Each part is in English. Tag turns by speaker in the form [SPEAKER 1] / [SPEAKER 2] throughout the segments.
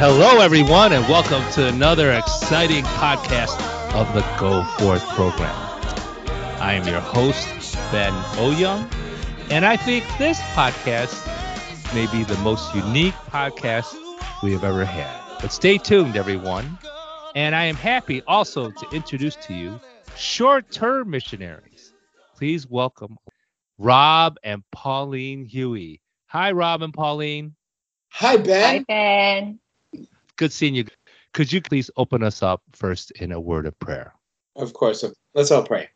[SPEAKER 1] Hello, everyone, and welcome to another exciting podcast of the Go Forth program. I am your host, Ben Oyoung, and I think this podcast may be the most unique podcast we have ever had. But stay tuned, everyone. And I am happy also to introduce to you short term missionaries. Please welcome Rob and Pauline Huie. Hi, Rob and Pauline.
[SPEAKER 2] Hi, Ben.
[SPEAKER 3] Hi, Ben.
[SPEAKER 1] Good seeing you. Could you please open us up first in a word of prayer?
[SPEAKER 2] Of course. Let's all pray.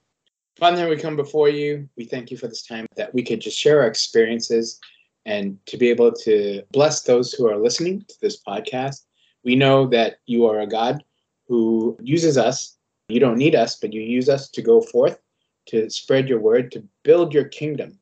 [SPEAKER 2] Father, we come before you. We thank you for this time that we could just share our experiences and to be able to bless those who are listening to this podcast. We know that you are a God who uses us. You don't need us, but you use us to go forth, to spread your word, to build your kingdom.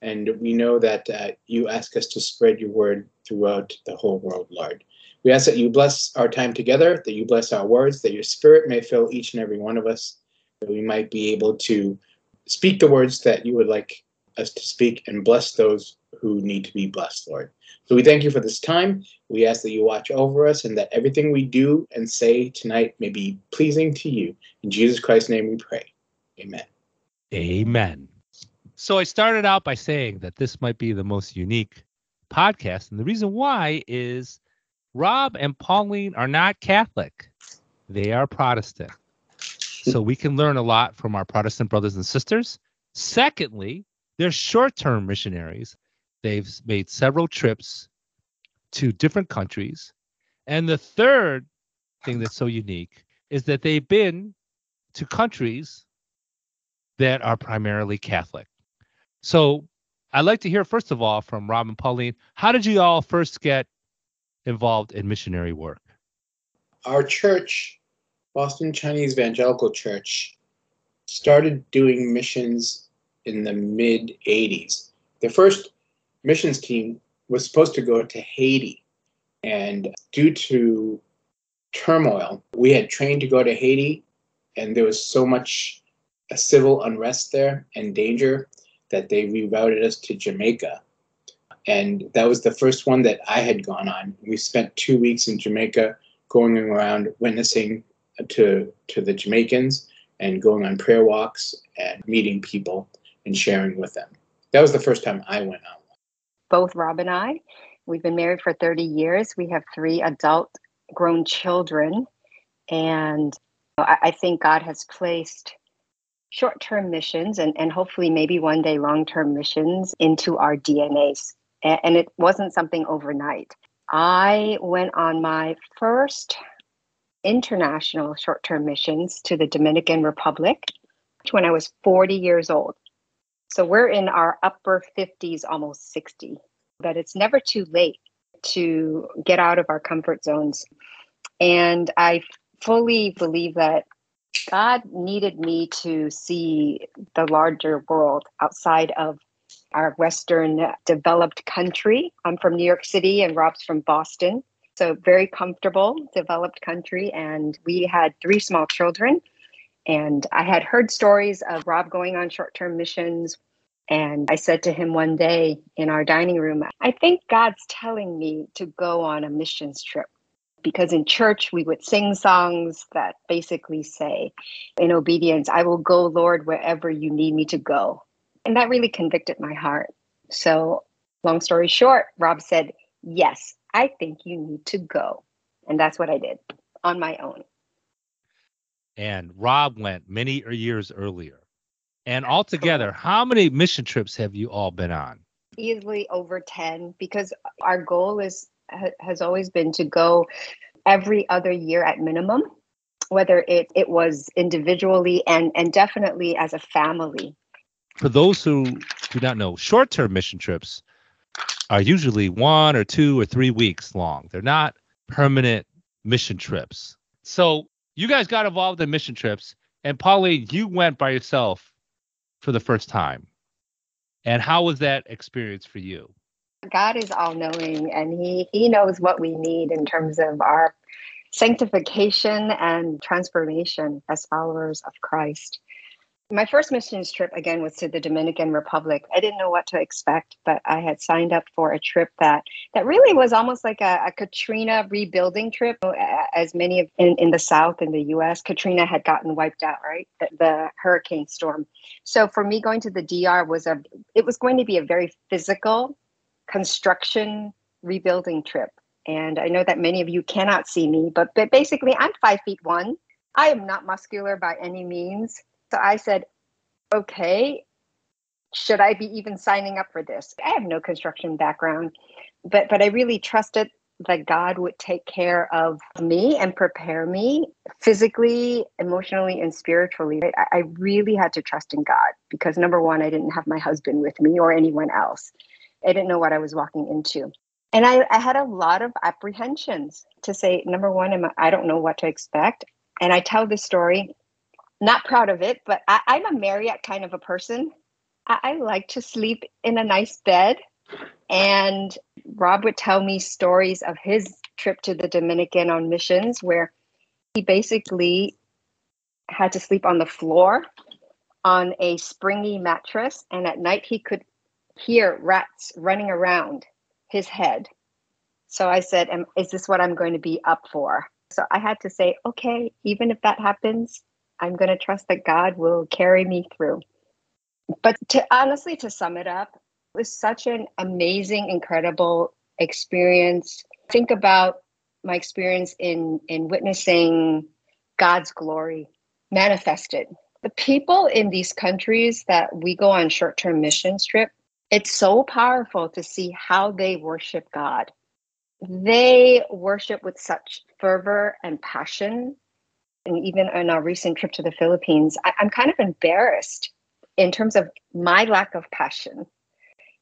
[SPEAKER 2] And we know that uh, you ask us to spread your word throughout the whole world, Lord. We ask that you bless our time together, that you bless our words, that your spirit may fill each and every one of us, that we might be able to speak the words that you would like us to speak and bless those who need to be blessed, Lord. So we thank you for this time. We ask that you watch over us and that everything we do and say tonight may be pleasing to you. In Jesus Christ's name we pray. Amen.
[SPEAKER 1] Amen. So I started out by saying that this might be the most unique podcast. And the reason why is Rob and Pauline are not Catholic, they are Protestant. So we can learn a lot from our Protestant brothers and sisters. Secondly, they're short term missionaries. They've made several trips to different countries. And the third thing that's so unique is that they've been to countries that are primarily Catholic. So I'd like to hear, first of all, from Rob and Pauline, how did you all first get involved in missionary work?
[SPEAKER 2] Our church, Boston Chinese Evangelical Church, started doing missions in the mid 80s. The first missions team was supposed to go to Haiti. And due to turmoil, we had trained to go to Haiti, and there was so much civil unrest there and danger that they rerouted us to Jamaica. And that was the first one that I had gone on. We spent two weeks in Jamaica going around witnessing to, to the Jamaicans and going on prayer walks and meeting people and sharing with them. That was the first time I went out.
[SPEAKER 3] Both Rob and I, we've been married for 30 years. We have three adult grown children. And I, I think God has placed short term missions and, and hopefully maybe one day long term missions into our DNAs. And, it wasn't something overnight. I went on my first international short term missions to the Dominican Republic when I was 40 years old. So we're in our upper 50s, almost 60, but it's never too late to get out of our comfort zones. And I fully believe that God needed me to see the larger world outside of our Western developed country. I'm from New York City and Rob's from Boston. So, very comfortable, developed country. And we had three small children. And I had heard stories of Rob going on short term missions. And I said to him one day in our dining room, I think God's telling me to go on a missions trip. Because in church, we would sing songs that basically say, in obedience, I will go, Lord, wherever you need me to go. And that really convicted my heart. So, long story short, Rob said, Yes, I think you need to go. And that's what I did on my own.
[SPEAKER 1] And Rob went many years earlier. And altogether, how many mission trips have you all been on?
[SPEAKER 3] Easily over 10 because our goal is has always been to go every other year at minimum, whether it, it was individually and, and definitely as a family.
[SPEAKER 1] For those who do not know, short term mission trips are usually one or two or three weeks long. They're not permanent mission trips. So you guys got involved in mission trips, and Pauline, you went by yourself for the first time. And how was that experience for you?
[SPEAKER 3] God is all knowing and he he knows what we need in terms of our sanctification and transformation as followers of Christ. My first missions trip again was to the Dominican Republic. I didn't know what to expect, but I had signed up for a trip that that really was almost like a, a Katrina rebuilding trip. Uh, as many of in, in the South in the U.S., Katrina had gotten wiped out, right? The, the hurricane storm. So for me, going to the DR was a it was going to be a very physical construction rebuilding trip. And I know that many of you cannot see me, but, but basically, I'm five feet one. I am not muscular by any means. So I said, okay, should I be even signing up for this? I have no construction background, but but I really trusted that God would take care of me and prepare me physically, emotionally, and spiritually. I, I really had to trust in God because number one, I didn't have my husband with me or anyone else. I didn't know what I was walking into. And I, I had a lot of apprehensions to say, number one, I don't know what to expect. And I tell this story, not proud of it, but I, am a Marriott kind of a person. I, I like to sleep in a nice bed. And Rob would tell me stories of his trip to the Dominican on missions where he basically had to sleep on the floor on a springy mattress. And at night, he could hear rats running around his head. So I said, Is this what I'm going to be up for? So I had to say, Okay, even if that happens, I'm going to trust that God will carry me through. But to honestly, to sum it up, it was such an amazing, incredible experience. Think about my experience in in witnessing God's glory manifested. The people in these countries that we go on short-term mission trip, it's so powerful to see how they worship God. They worship with such fervor and passion. And even on our recent trip to the Philippines, I, I'm kind of embarrassed in terms of my lack of passion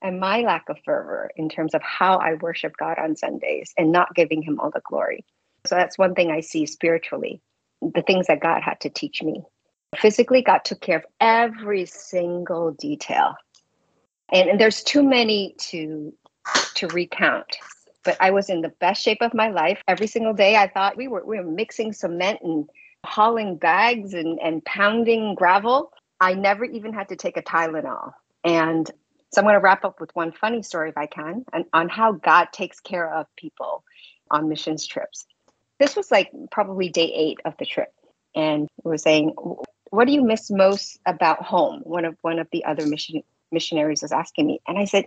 [SPEAKER 3] and my lack of fervor in terms of how I worship God on Sundays and not giving Him all the glory. So that's one thing I see spiritually, the things that God had to teach me. Physically, God took care of every single detail and, and there's too many to to recount but i was in the best shape of my life every single day i thought we were we were mixing cement and hauling bags and, and pounding gravel i never even had to take a tylenol and so i'm going to wrap up with one funny story if i can and on how god takes care of people on missions trips this was like probably day eight of the trip and we were saying what do you miss most about home one of one of the other mission missionaries was asking me. And I said,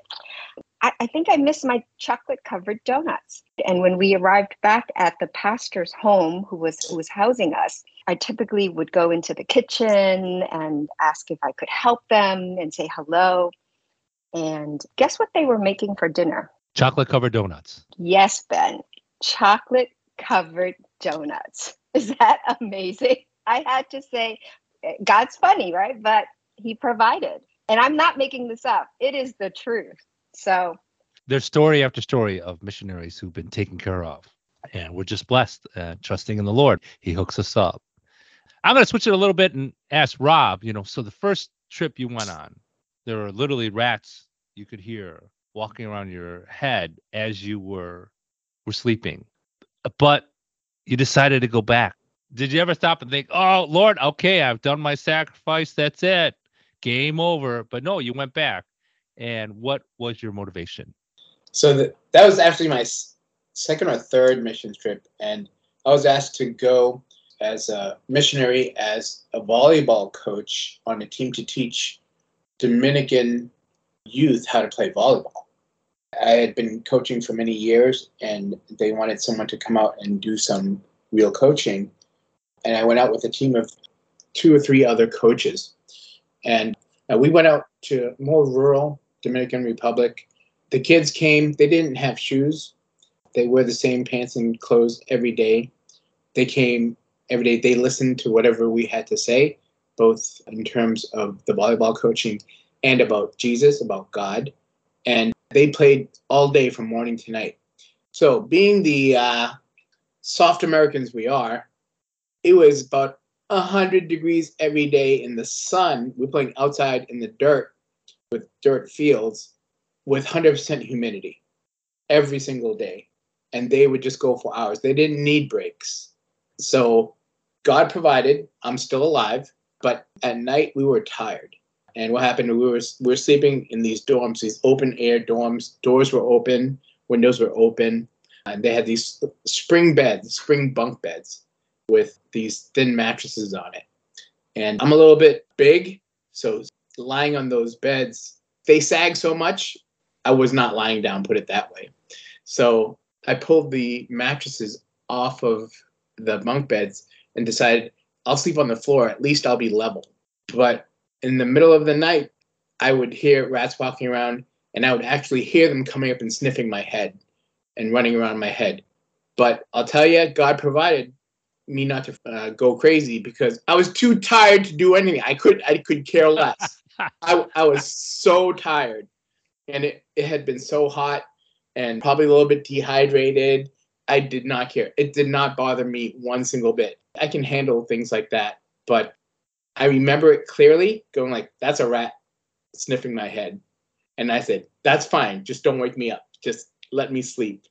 [SPEAKER 3] I, I think I miss my chocolate covered donuts. And when we arrived back at the pastor's home who was who was housing us, I typically would go into the kitchen and ask if I could help them and say hello. And guess what they were making for dinner?
[SPEAKER 1] Chocolate covered donuts.
[SPEAKER 3] Yes, Ben. Chocolate covered donuts. Is that amazing? I had to say, eh, God's funny, right? But He provided. And I'm not making this up. It is the truth. So
[SPEAKER 1] there's story after story of missionaries who've been taken care of. And we're just blessed, uh, trusting in the Lord. He hooks us up. I'm going to switch it a little bit and ask Rob, you know, so the first trip you went on, there were literally rats you could hear walking around your head as you were were sleeping. But you decided to go back. Did you ever stop and think, "Oh, Lord, okay, I've done my sacrifice. That's it game over. But no, you went back. And what was your motivation?
[SPEAKER 2] So the, that was actually my second or third mission trip, and I was asked to go as a missionary as a volleyball coach on a team to teach Dominican youth how to play volleyball. I had been coaching for many years, and they wanted someone to come out and do some real coaching. And I went out with a team of two or three other coaches and uh, we went out to more rural Dominican Republic. The kids came, they didn't have shoes. They wear the same pants and clothes every day. They came every day. They listened to whatever we had to say, both in terms of the volleyball coaching and about Jesus, about God. And they played all day from morning to night. So, being the uh, soft Americans we are, it was about 100 degrees every day in the sun. We're playing outside in the dirt with dirt fields with 100% humidity every single day. And they would just go for hours. They didn't need breaks. So God provided. I'm still alive. But at night we were tired. And what happened? We were we were sleeping in these dorms, these open air dorms. Doors were open, windows were open, and they had these spring beds, spring bunk beds, with these thin mattresses on it. And I'm a little bit big, so lying on those beds, they sag so much. I was not lying down, put it that way. So I pulled the mattresses off of the bunk beds and decided I'll sleep on the floor. At least I'll be level. But in the middle of the night, I would hear rats walking around, and I would actually hear them coming up and sniffing my head and running around my head. But I'll tell you, God provided me not to uh, go crazy because I was too tired to do anything. I could I could care less. I, I was so tired, and it, it had been so hot and probably a little bit dehydrated. I did not care. It did not bother me one single bit. I can handle things like that, but I remember it clearly going like, that's a rat sniffing my head. And I said, that's fine. Just don't wake me up. Just let me sleep.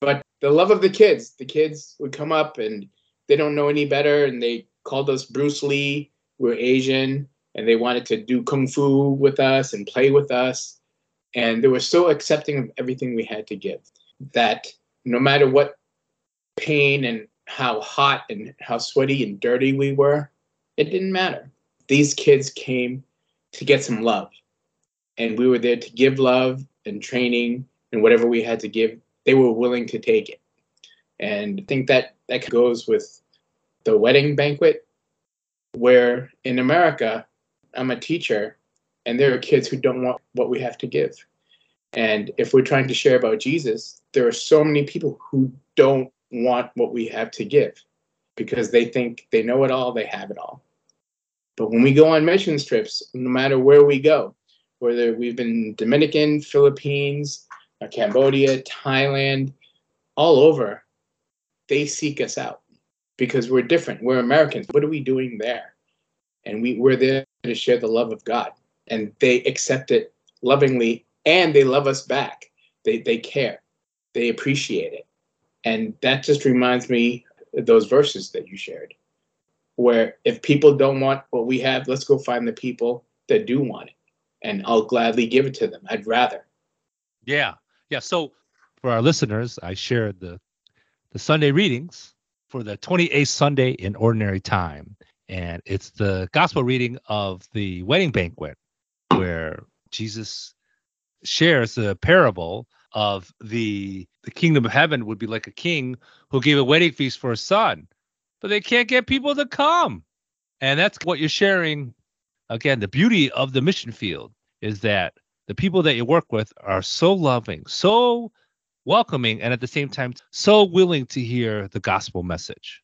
[SPEAKER 2] But the love of the kids, the kids would come up and they don't know any better. And they called us Bruce Lee. We're Asian and they wanted to do kung fu with us and play with us. And they were so accepting of everything we had to give that no matter what pain and how hot and how sweaty and dirty we were, it didn't matter. These kids came to get some love. And we were there to give love and training and whatever we had to give, they were willing to take it. And I think that that goes with the wedding banquet, where in America, I'm a teacher and there are kids who don't want what we have to give. And if we're trying to share about Jesus, there are so many people who don't want what we have to give because they think they know it all, they have it all. But when we go on mission trips, no matter where we go, whether we've been Dominican, Philippines, Cambodia, Thailand, all over, they seek us out because we're different. We're Americans. What are we doing there? And we, we're there to share the love of God. And they accept it lovingly and they love us back. They, they care, they appreciate it. And that just reminds me those verses that you shared, where if people don't want what we have, let's go find the people that do want it. And I'll gladly give it to them. I'd rather.
[SPEAKER 1] Yeah. Yeah. So for our listeners, I shared the the Sunday readings for the 28th Sunday in Ordinary Time. And it's the gospel reading of the wedding banquet where Jesus shares the parable of the the kingdom of heaven would be like a king who gave a wedding feast for his son, but they can't get people to come. And that's what you're sharing. Again, the beauty of the mission field is that the people that you work with are so loving, so welcoming, and at the same time, so willing to hear the gospel message.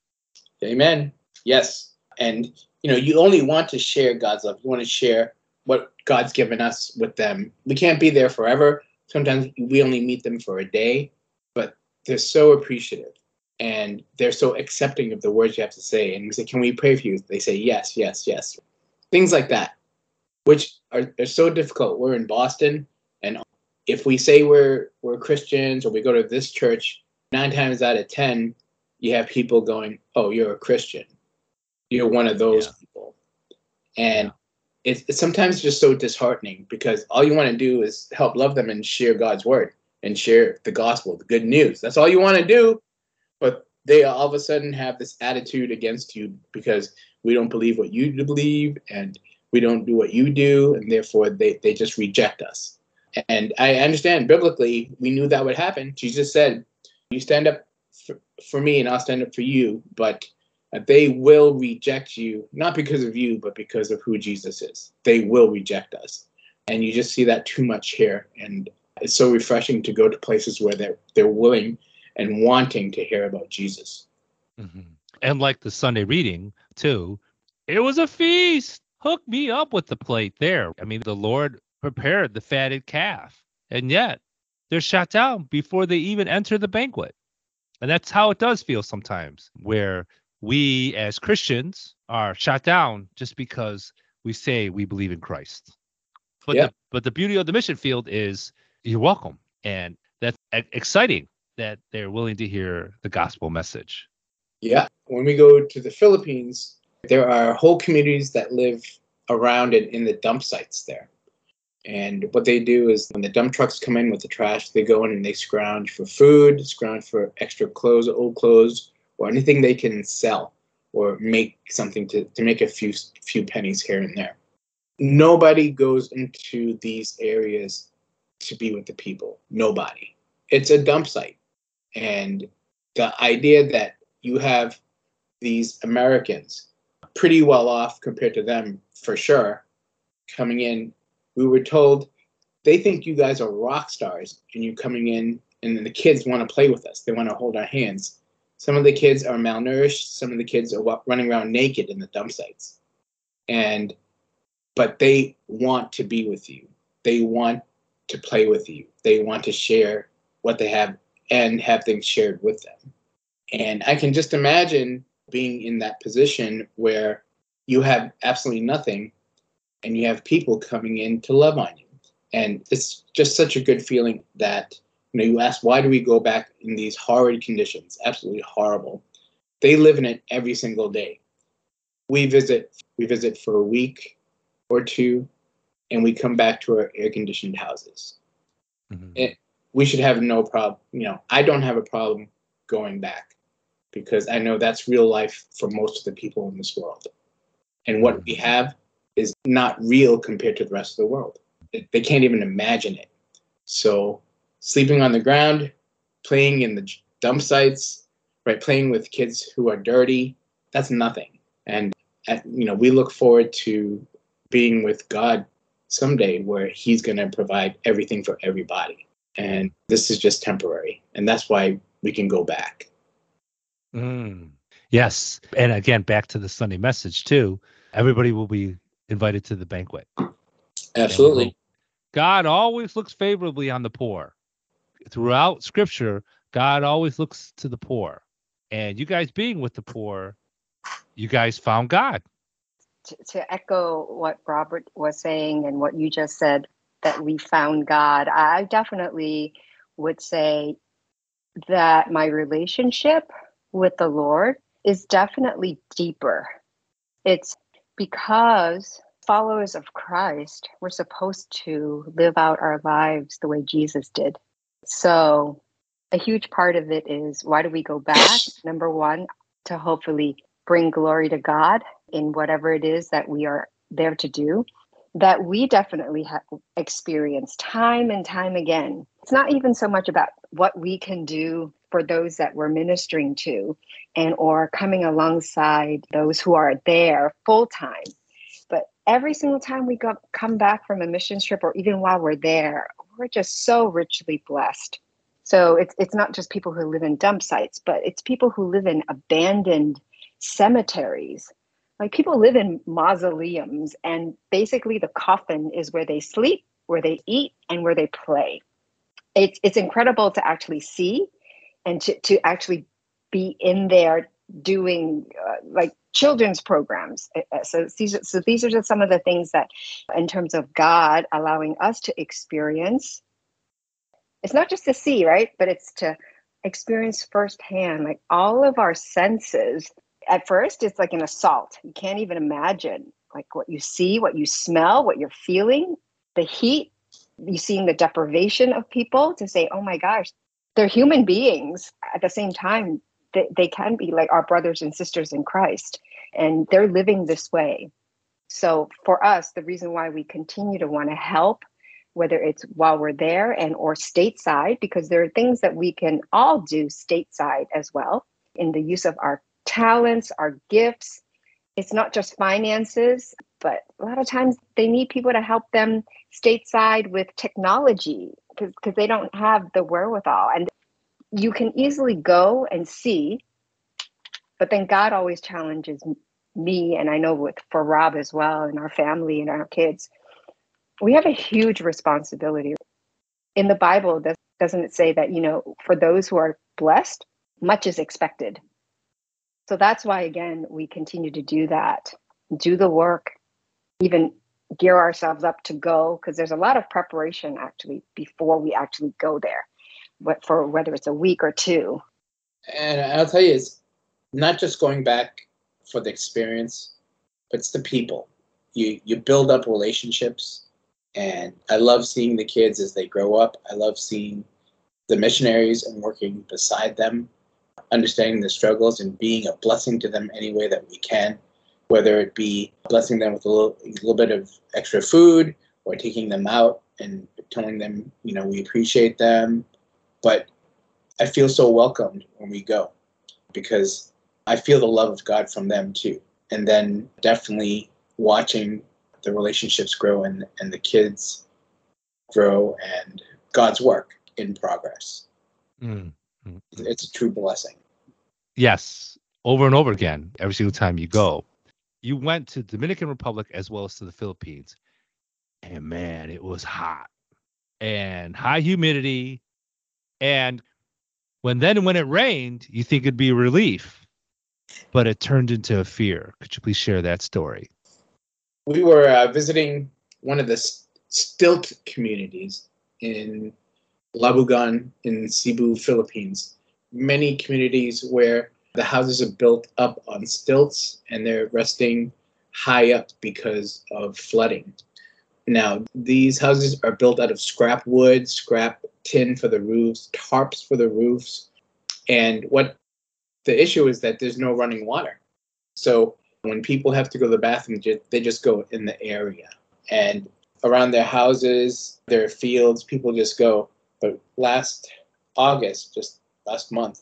[SPEAKER 2] Amen. Yes. And you know, you only want to share God's love. You want to share what God's given us with them. We can't be there forever. Sometimes we only meet them for a day, but they're so appreciative and they're so accepting of the words you have to say. And we say, Can we pray for you? They say, Yes, yes, yes. Things like that, which are, are so difficult. We're in Boston, and if we say we're we're Christians or we go to this church, nine times out of ten, you have people going, "Oh, you're a Christian. You're one of those yeah. people," and yeah it's, it's sometimes just so disheartening because all you want to do is help love them and share God's word and share the gospel, the good news. That's all you want to do. But they all of a sudden have this attitude against you because we don't believe what you believe and we don't do what you do, and therefore they, they just reject us. And I understand biblically, we knew that would happen. Jesus said, You stand up for, for me, and I'll stand up for you. But they will reject you, not because of you, but because of who Jesus is. They will reject us. And you just see that too much here. And it's so refreshing to go to places where they're they're willing and wanting to hear about Jesus.
[SPEAKER 1] Mm-hmm. And like the Sunday reading too, it was a feast. Hook me up with the plate there. I mean, the Lord prepared the fatted calf, and yet they're shut down before they even enter the banquet. And that's how it does feel sometimes, where we as Christians are shot down just because we say we believe in Christ. But yeah. the, but the beauty of the mission field is you're welcome, and that's exciting that they're willing to hear the gospel message.
[SPEAKER 2] Yeah, when we go to the Philippines, There are whole communities that live around and in the dump sites there. And what they do is when the dump trucks come in with the trash, they go in and they scrounge for food, scrounge for extra clothes, old clothes, or anything they can sell or make something to, to make a few few pennies here and there. Nobody goes into these areas to be with the people. Nobody. It's a dump site. And the idea that you have these Americans pretty well off compared to them for sure coming in we were told they think you guys are rock stars and you're coming in and the kids want to play with us they want to hold our hands some of the kids are malnourished. Some of the kids are running around naked in the dump sites. And but they want to be with you. They want to play with you. They want to share what they have and have things shared with them. And i can just imagine being in that position where you have absolutely nothing and you have people coming in to love on you. And it's just such a good feeling that you know you ask why do we go back in these horrid conditions, absolutely horrible. They live in it every single day. We visit we visit for a week or two and we come back to our air conditioned houses. Mm-hmm. It, we should have no problem, you know, I don't have a problem going back because I know that's real life for most of the people in this world. And what we have is not real compared to the rest of the world. They can't even imagine it. So sleeping on the ground, playing in the dump sites, right, playing with kids who are dirty, that's nothing. And at, you know, we look forward to being with God someday where he's going to provide everything for everybody. And this is just temporary. And that's why we can go back.
[SPEAKER 1] Mm. Yes. And again, back to the Sunday message, too. Everybody will be invited to the banquet.
[SPEAKER 2] Absolutely.
[SPEAKER 1] God always looks favorably on the poor. Throughout scripture, God always looks to the poor. And you guys being with the poor, you guys found God.
[SPEAKER 3] To, to echo what Robert was saying and what you just said, that we found God, I definitely would say that my relationship with the Lord is definitely deeper. It's because followers of Christ, we're supposed to live out our lives the way Jesus did. So, a huge part of it is why do we go back? Number one, to hopefully bring glory to God in whatever it is that we are there to do that we definitely have experienced time and time again. It's not even so much about what we can do for those that we're ministering to and or coming alongside those who are there full time. But every single time we go, come back from a mission trip or even while we're there, we're just so richly blessed. So it's it's not just people who live in dump sites, but it's people who live in abandoned cemeteries like people live in mausoleums and basically the coffin is where they sleep where they eat and where they play it's it's incredible to actually see and to, to actually be in there doing uh, like children's programs. Uh, uh, so these are, so these are just some of the things that in terms of god allowing us to experience. It's not just to see right? But it's to experience firsthand like all of our senses. At first it's like an assault. You can't even imagine like what you see what you smell what you're feeling. The heat you seeing the deprivation of people to say oh my gosh they're human beings. At the same time they, they can be like our brothers and sisters in christ and they're living this way so for us the reason why we continue to want to help whether it's while we're there and or stateside because there are things that we can all do stateside as well in the use of our talents, our gifts. It's not just finances, but a lot of times they need people to help them stateside with technology because they don't have the wherewithal. And you can easily go and see, but then God always challenges me, and I know with for Rob as well, and our family and our kids. We have a huge responsibility. In the Bible, doesn't it say that, you know, for those who are blessed, much is expected. So that's why, again, we continue to do that, do the work, even gear ourselves up to go, because there's a lot of preparation actually before we actually go there, but for whether it's a week or two.
[SPEAKER 2] And I'll tell you, it's not just going back for the experience, but it's the people. You you build up relationships, and I love seeing the kids as they grow up. I love seeing the missionaries and working beside them, understanding the struggles and being a blessing to them any way that we can, whether it be blessing them with a little, a little bit of extra food or taking them out and telling them, you know, we appreciate them. But I feel so welcomed when we go because I feel the love of God from them too. And then definitely watching the relationships grow and, and the kids grow and God's work in progress. Mm. It's a true blessing.
[SPEAKER 1] Yes, over and over again, every single time you go. You went to Dominican Republic as well as to the Philippines. And man, it was hot and high humidity. And when then when it rained, you think it'd be a relief, but it turned into a fear. Could you please share that story?
[SPEAKER 2] We were uh, visiting one of the stilt communities in Labugan in Cebu, Philippines. Many communities where the houses are built up on stilts and they're resting high up because of flooding. Now, these houses are built out of scrap wood, scrap tin for the roofs, tarps for the roofs. And what the issue is that there's no running water. So when people have to go to the bathroom, they just go in the area. And around their houses, their fields, people just go. But last August, just last month,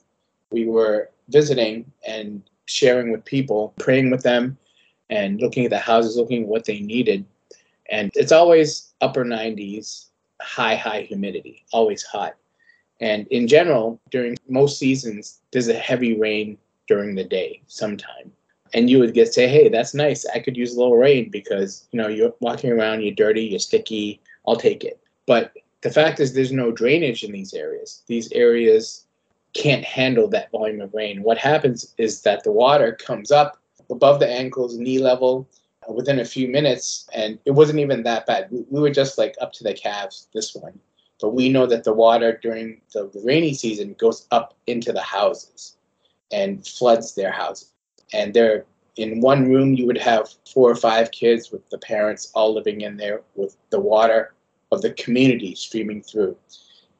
[SPEAKER 2] we were visiting and sharing with people, praying with them, and looking at the houses, looking at what they needed. And it's always upper 90s, high, high humidity, always hot. And in general, during most seasons, there's a heavy rain during the day sometime. And you would get say, hey, that's nice. I could use a little rain because, you know, you're walking around, you're dirty, you're sticky. I'll take it. But the fact is there's no drainage in these areas. These areas can't handle that volume of rain. What happens is that the water comes up above the ankles, knee level, uh, within a few minutes, and it wasn't even that bad. We, we were just like up to the calves this one, but we know that the water during the, rainy season goes up into the houses and floods their houses. And they're in one room, you would have four or five kids with the parents all living in there with the water of the community streaming through.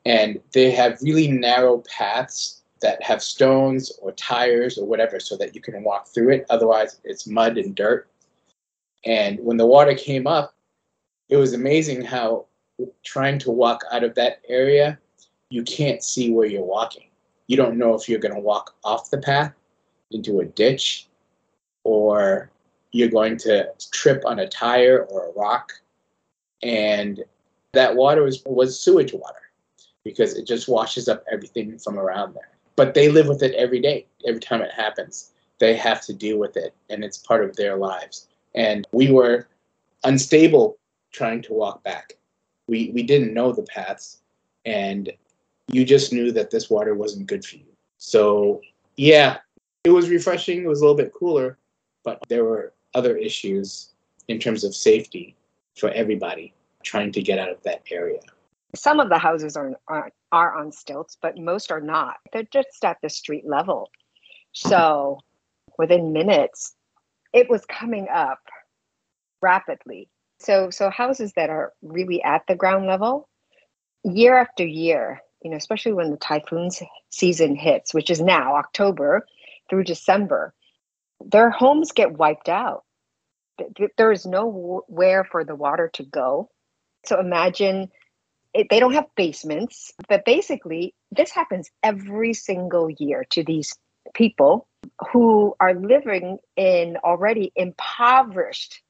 [SPEAKER 2] And they have really narrow paths that have stones or tires or whatever so that you can walk through it. Otherwise, it's mud and dirt. And when the water came up, it was amazing how trying to walk out of that area, you can't see where you're walking. You don't know if you're going to walk off the path into a ditch or you're going to trip on a tire or a rock. And that water was, was sewage water because it just washes up everything from around there. But they live with it every day. Every time it happens, they have to deal with it, and it's part of their lives and we were unstable trying to walk back. We we didn't know the paths, and you just knew that this water wasn't good for you. So yeah, it was refreshing. It was a little bit cooler, but there were other issues in terms of safety for everybody trying to get out of that area.
[SPEAKER 3] Some of the houses are, are, are on stilts, but most are not. They're just at the street level. So within minutes, it was coming up rapidly. So so houses that are really at the ground level, year after year, you know, especially when the typhoon season hits, which is now October through December, their homes get wiped out. There is nowhere for the water to go. So imagine it, they don't have basements, but basically, this happens every single year to these people who are living in already impoverished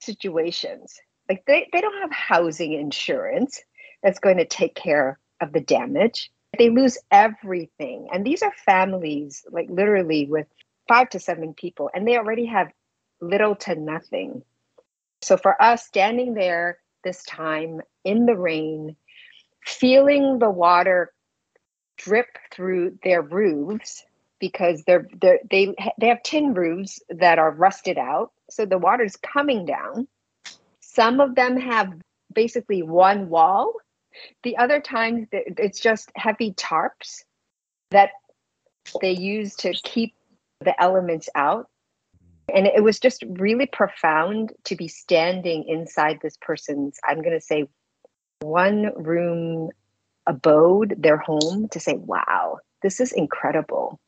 [SPEAKER 3] situations. Like they, they don't have housing insurance that's going to take care of the damage. They lose everything. And these are families, like literally with five to seven people, and they already have little to nothing. So for us, standing there this time in the rain, feeling the water drip through their roofs because they're, they're they they have tin roofs that are rusted out so the water's coming down. Some of them have basically one wall. The other times it's just heavy tarps that they use to keep the elements out. And it was just really profound to be standing inside this person's, I'm going to say, one room abode, their home, to say, wow, this is incredible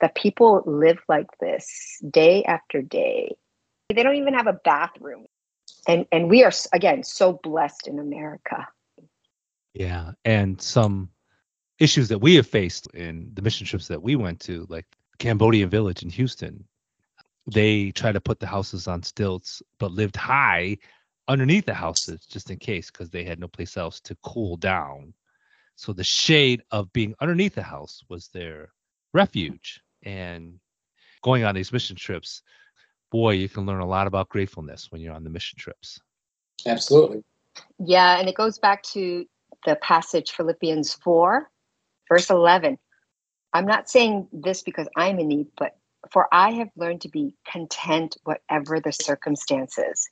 [SPEAKER 3] that people live like this day after day. They don't even have a bathroom. And, and we are, again, so blessed in America.
[SPEAKER 1] Yeah. And some issues that we have faced in the mission trips that we went to, like Cambodian village in Houston, they try to put the houses on stilts, but lived high underneath the houses just in case because they had no place else to cool down. So the shade of being underneath the house was their refuge. And going on these mission trips, boy, you can learn a lot about gratefulness when you're on the mission trips.
[SPEAKER 2] Absolutely.
[SPEAKER 3] Yeah, and it goes back to the passage Philippians 4, verse 11. I'm not saying this because I'm in need, but for I have learned to be content whatever the circumstances.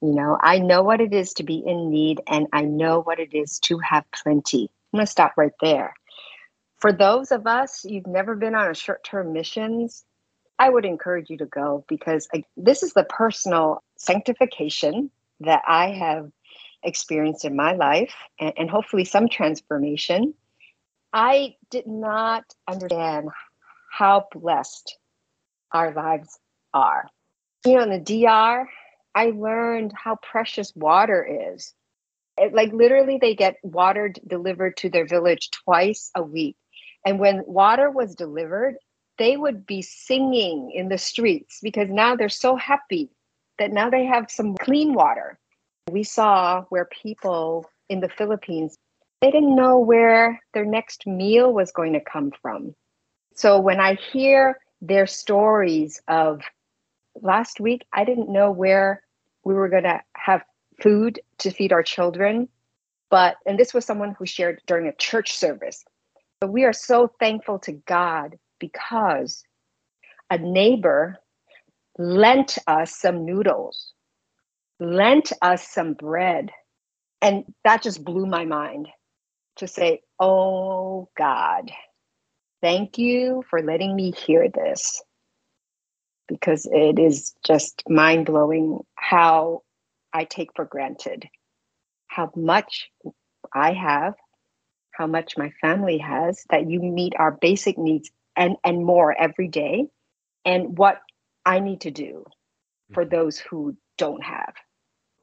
[SPEAKER 3] You know, I know what it is to be in need and I know what it is to have plenty. I'm going to stop right there. For those of us, you've never been on a short term missions, I would encourage you to go because this is the personal sanctification that I have experienced in my life and, and hopefully some transformation. I did not understand how blessed our lives are. You know, in the DR, I learned how precious water is. It, like literally, they get water delivered to their village twice a week. And when water was delivered, they would be singing in the streets because now they're so happy that now they have some clean water. We saw where people in the Philippines, they didn't know where their next meal was going to come from. So when I hear their stories of last week, I didn't know where we were going to have food to feed our children. But, and this was someone who shared during a church service. But we are so thankful to God because a neighbor lent us some noodles, lent us some bread. And that just blew my mind to say, oh God, thank you for letting me hear this because it is just mind blowing how I take for granted how much I have, how much my family has, that you meet our basic needs and, and more every day, and what I need to do for mm-hmm. those who don't have.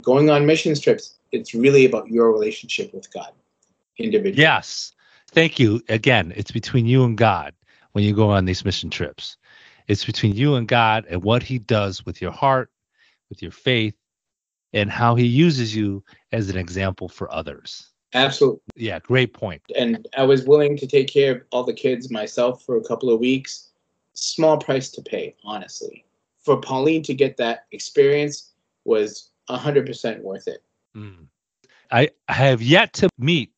[SPEAKER 2] Going on mission trips, it's really about your relationship with God individually.
[SPEAKER 1] Yes. Thank you. Again, it's between you and God when you go on these mission trips. It's between you and God and what He does with your heart, with your faith, and how He uses you as an example for others.
[SPEAKER 2] Absolutely.
[SPEAKER 1] Yeah, great point.
[SPEAKER 2] And I was willing to take care of all the kids myself for a couple of weeks. Small price to pay, honestly. For Pauline to get that experience was 100% worth it.
[SPEAKER 1] Mm. I have yet to meet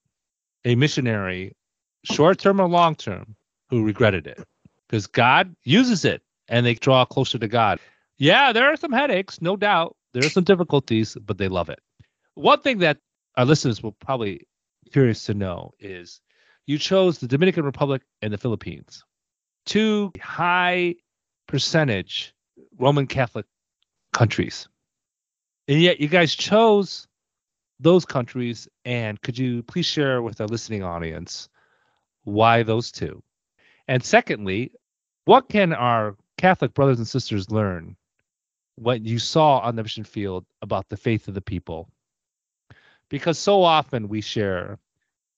[SPEAKER 1] a missionary, short term or long term, who regretted it because God uses it and they draw closer to God. Yeah, there are some headaches, no doubt. There are some difficulties, but they love it. One thing that our listeners will probably curious to know is you chose the Dominican Republic and the Philippines, two high percentage Roman Catholic countries. And yet you guys chose those countries. And could you please share with our listening audience why those two? And secondly, what can our Catholic brothers and sisters learn what you saw on the mission field about the faith of the people? Because so often we share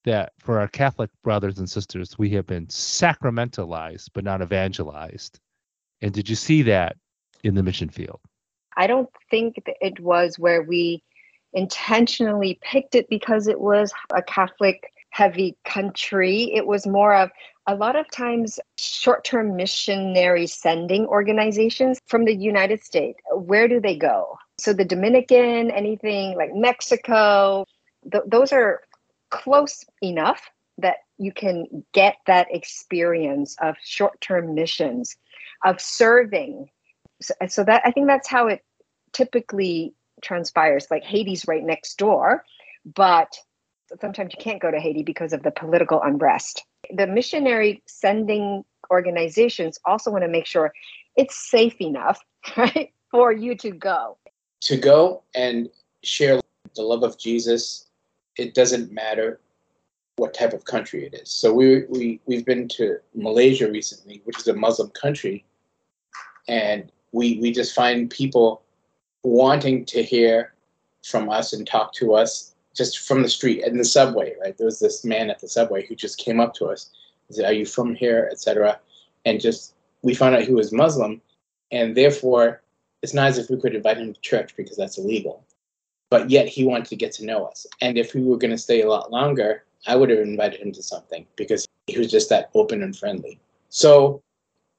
[SPEAKER 1] that for our Catholic brothers and sisters, we have been sacramentalized but not evangelized. And did you see that in the mission field?
[SPEAKER 3] I don't think it was where we intentionally picked it because it was a Catholic heavy country. It was more of a lot of times short term missionary sending organizations from the United States, where do they go? So the Dominican, anything like Mexico, th- those are close enough that you can get that experience of short term missions, of serving. So, so that I think that's how it typically transpires. Like Haiti's right next door, but sometimes you can't go to Haiti because of the political unrest. The missionary sending organizations also want to make sure it's safe enough, right, for you to go.
[SPEAKER 2] To go and share the love of Jesus, it doesn't matter what type of country it is. So we we we've been to Malaysia recently, which is a Muslim country, and we we just find people wanting to hear from us and talk to us just from the street in the subway. Right, there was this man at the subway who just came up to us, and said, "Are you from here?" etc. And just we found out he was Muslim, and therefore it's not as if we could invite him to church because that's illegal. But yet he wanted to get to know us, and if we were going to stay a lot longer, I would have invited him to something because he was just that open and friendly. So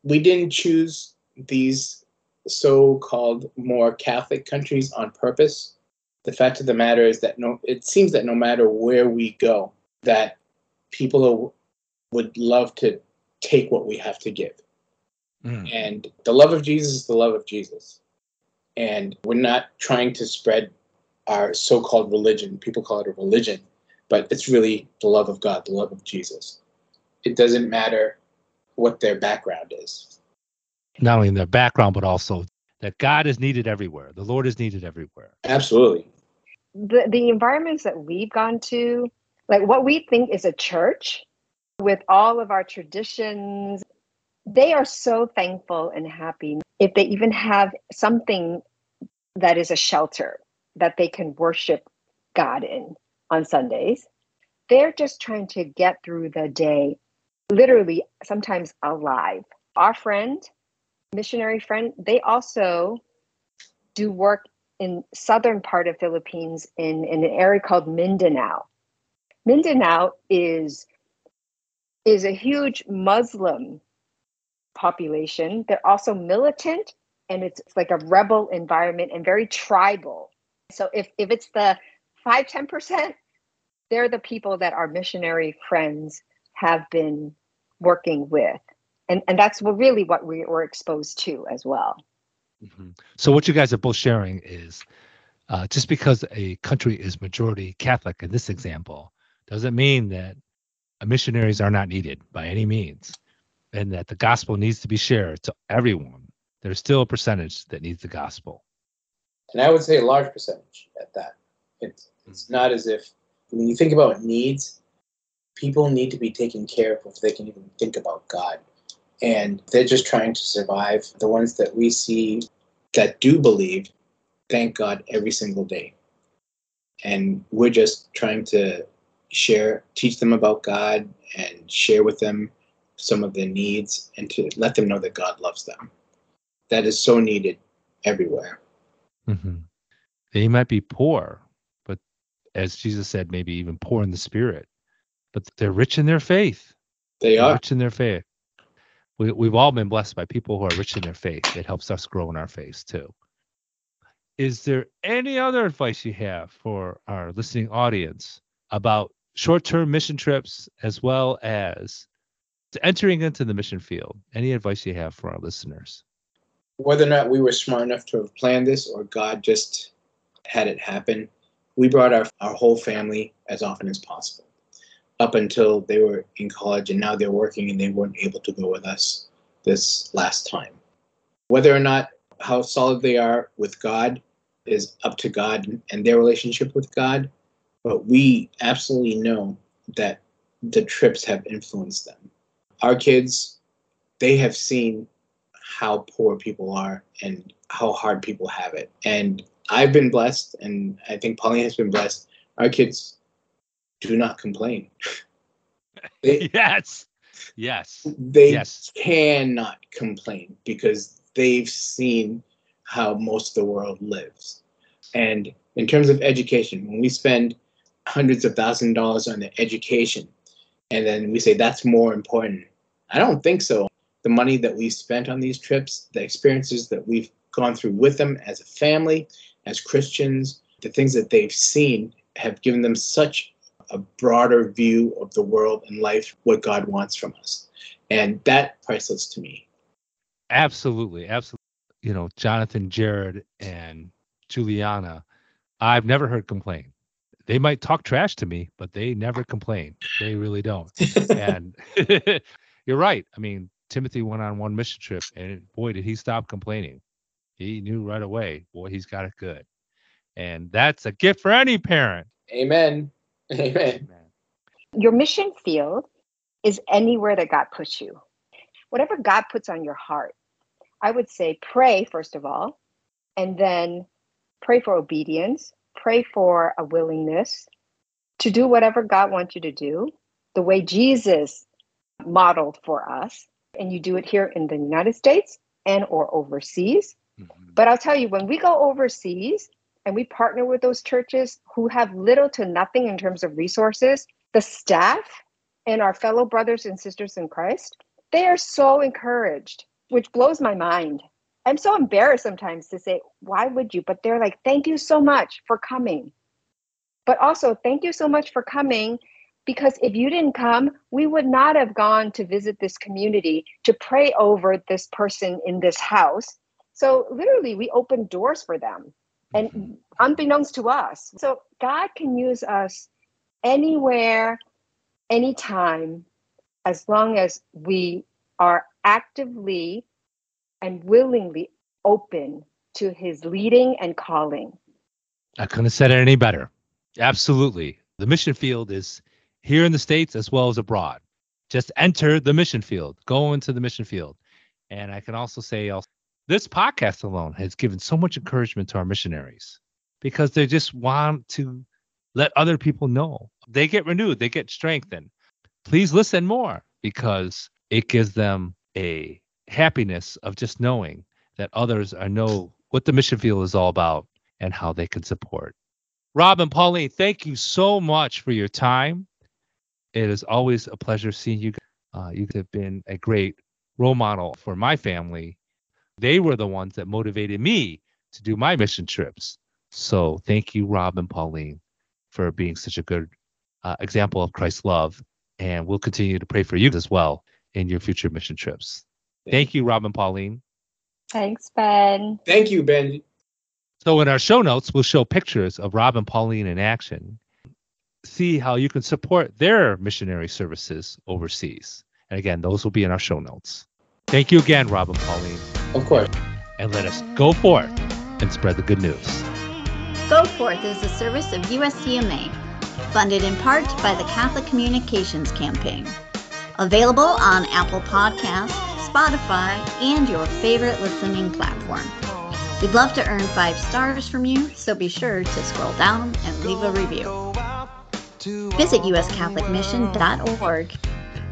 [SPEAKER 2] we didn't choose these so-called more Catholic countries on purpose. The fact of the matter is that no, it seems that no matter where we go, that people would love to take what we have to give. Mm. And the love of Jesus is the love of Jesus. And we're not trying to spread our so-called religion. People call it a religion but it's really the love of God, the love of Jesus. It doesn't matter what their background is.
[SPEAKER 1] Not only in their background, but also that God is needed everywhere. The Lord is needed everywhere.
[SPEAKER 2] Absolutely.
[SPEAKER 3] The the environments that we've gone to, like what we think is a church with all of our traditions, they are so thankful and happy if they even have something that is a shelter that they can worship God in on Sundays. They're just trying to get through the day, literally, sometimes alive. Our friend, missionary friend, they also do work in southern part of Philippines in, in an area called Mindanao. Mindanao is is a huge Muslim population. They're also militant and it's, it's like a rebel environment and very tribal. So if, if it's the five, 10%, they're the people that our missionary friends have been working with. And, and that's really what we were exposed to as well.
[SPEAKER 1] Mm-hmm. So, what you guys are both sharing is uh, just because a country is majority Catholic in this example, doesn't mean that missionaries are not needed by any means, and that the gospel needs to be shared to everyone. There's still a percentage that needs the gospel.
[SPEAKER 2] And I would say a large percentage at that. It's, it's not as if when you think about needs, people need to be taken care of if they can even think about God. And they're just trying to survive. The ones that we see that do believe, thank God every single day. And we're just trying to share, teach them about God and share with them some of their needs and to let them know that God loves them. That is so needed everywhere.
[SPEAKER 1] Mm-hmm. They might be poor, but as Jesus said, maybe even poor in the spirit, but they're rich in their faith.
[SPEAKER 2] They
[SPEAKER 1] they're
[SPEAKER 2] are
[SPEAKER 1] rich in their faith. We, we've all been blessed by people who are rich in their faith. It helps us grow in our faith too. Is there any other advice you have for our listening audience about short term mission trips as well as entering into the mission field? Any advice you have for our listeners?
[SPEAKER 2] Whether or not we were smart enough to have planned this or God just had it happen, we brought our, our whole family as often as possible up until they were in college and now they're working and they weren't able to go with us this last time. Whether or not how solid they are with God is up to God and their relationship with God, but we absolutely know that the trips have influenced them. Our kids, they have seen how poor people are and how hard people have it. And I've been blessed, and I think Pauline has been blessed. Our kids do not complain.
[SPEAKER 1] they, yes, yes,
[SPEAKER 2] they
[SPEAKER 1] yes.
[SPEAKER 2] cannot complain because they've seen how most of the world lives. And in terms of education, when we spend hundreds of thousands of dollars on the education, and then we say that's more important, I don't think so. The money that we spent on these trips, the experiences that we've gone through with them as a family, as Christians, the things that they've seen have given them such a broader view of the world and life, what God wants from us. And that priceless to me.
[SPEAKER 1] Absolutely. Absolutely. You know, Jonathan, Jared, and Juliana, I've never heard complain. They might talk trash to me, but they never complain. They really don't. and you're right. I mean, Timothy went on one mission trip, and boy, did he stop complaining. He knew right away, boy, he's got it good. And that's a gift for any parent.
[SPEAKER 2] Amen. Amen.
[SPEAKER 3] Your mission field is anywhere that God puts you. Whatever God puts on your heart, I would say pray, first of all, and then pray for obedience, pray for a willingness to do whatever God wants you to do, the way Jesus modeled for us. And you do it here in the United States and or overseas. Mm-hmm. But I'll tell you, when we go overseas and we partner with those churches who have little to nothing in terms of resources, the staff and our fellow brothers and sisters in Christ, they are so encouraged, which blows my mind. I'm so embarrassed sometimes to say, why would you? But they're like, thank you so much for coming. But also, thank you so much for coming because if you didn't come, we would not have gone to visit this community to pray over this person in this house. So, literally, we opened doors for them and mm-hmm. unbeknownst to us. So, God can use us anywhere, anytime, as long as we are actively and willingly open to his leading and calling.
[SPEAKER 1] I couldn't have said it any better. Absolutely. The mission field is here in the States as well as abroad. Just enter the mission field, go into the mission field. And I can also say also, this podcast alone has given so much encouragement to our missionaries because they just want to let other people know. They get renewed, they get strengthened. Please listen more because it gives them a happiness of just knowing that others are know what the mission field is all about and how they can support. Rob and Pauline, thank you so much for your time. It is always a pleasure seeing you. Uh, you have been a great role model for my family. They were the ones that motivated me to do my mission trips. So thank you, Rob and Pauline, for being such a good uh, example of Christ's love. And we'll continue to pray for you as well in your future mission trips. Thank you, Rob and Pauline.
[SPEAKER 3] Thanks, Ben.
[SPEAKER 2] Thank you, Ben.
[SPEAKER 1] So in our show notes, we'll show pictures of Rob and Pauline in action. See how you can support their missionary services overseas. And again, those will be in our show notes. Thank you again, Rob and Pauline.
[SPEAKER 2] Of course.
[SPEAKER 1] And let us go forth and spread the good news.
[SPEAKER 4] Go Forth is a service of USCMA, funded in part by the Catholic Communications Campaign. Available on Apple Podcasts, Spotify, and your favorite listening platform. We'd love to earn five stars from you, so be sure to scroll down and leave a review. Visit uscatholicmission.org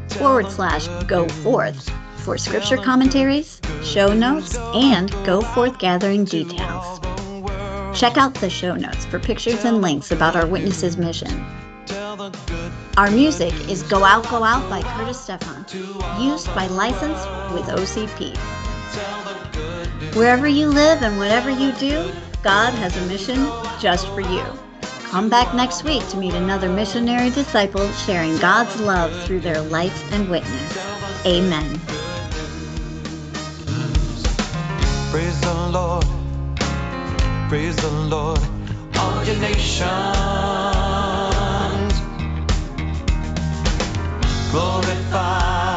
[SPEAKER 4] forward slash go forth for scripture commentaries, show notes, and go forth gathering details. Check out the show notes for pictures and links about our Witnesses mission. Our music is Go Out, Go Out by Curtis Stephan, used by license with OCP. Wherever you live and whatever you do, God has a mission just for you. Come back next week to meet another missionary disciple sharing God's love through their life and witness. Amen. Praise the Lord. Praise the Lord. All your nations. glorify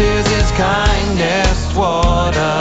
[SPEAKER 4] is his kindness us.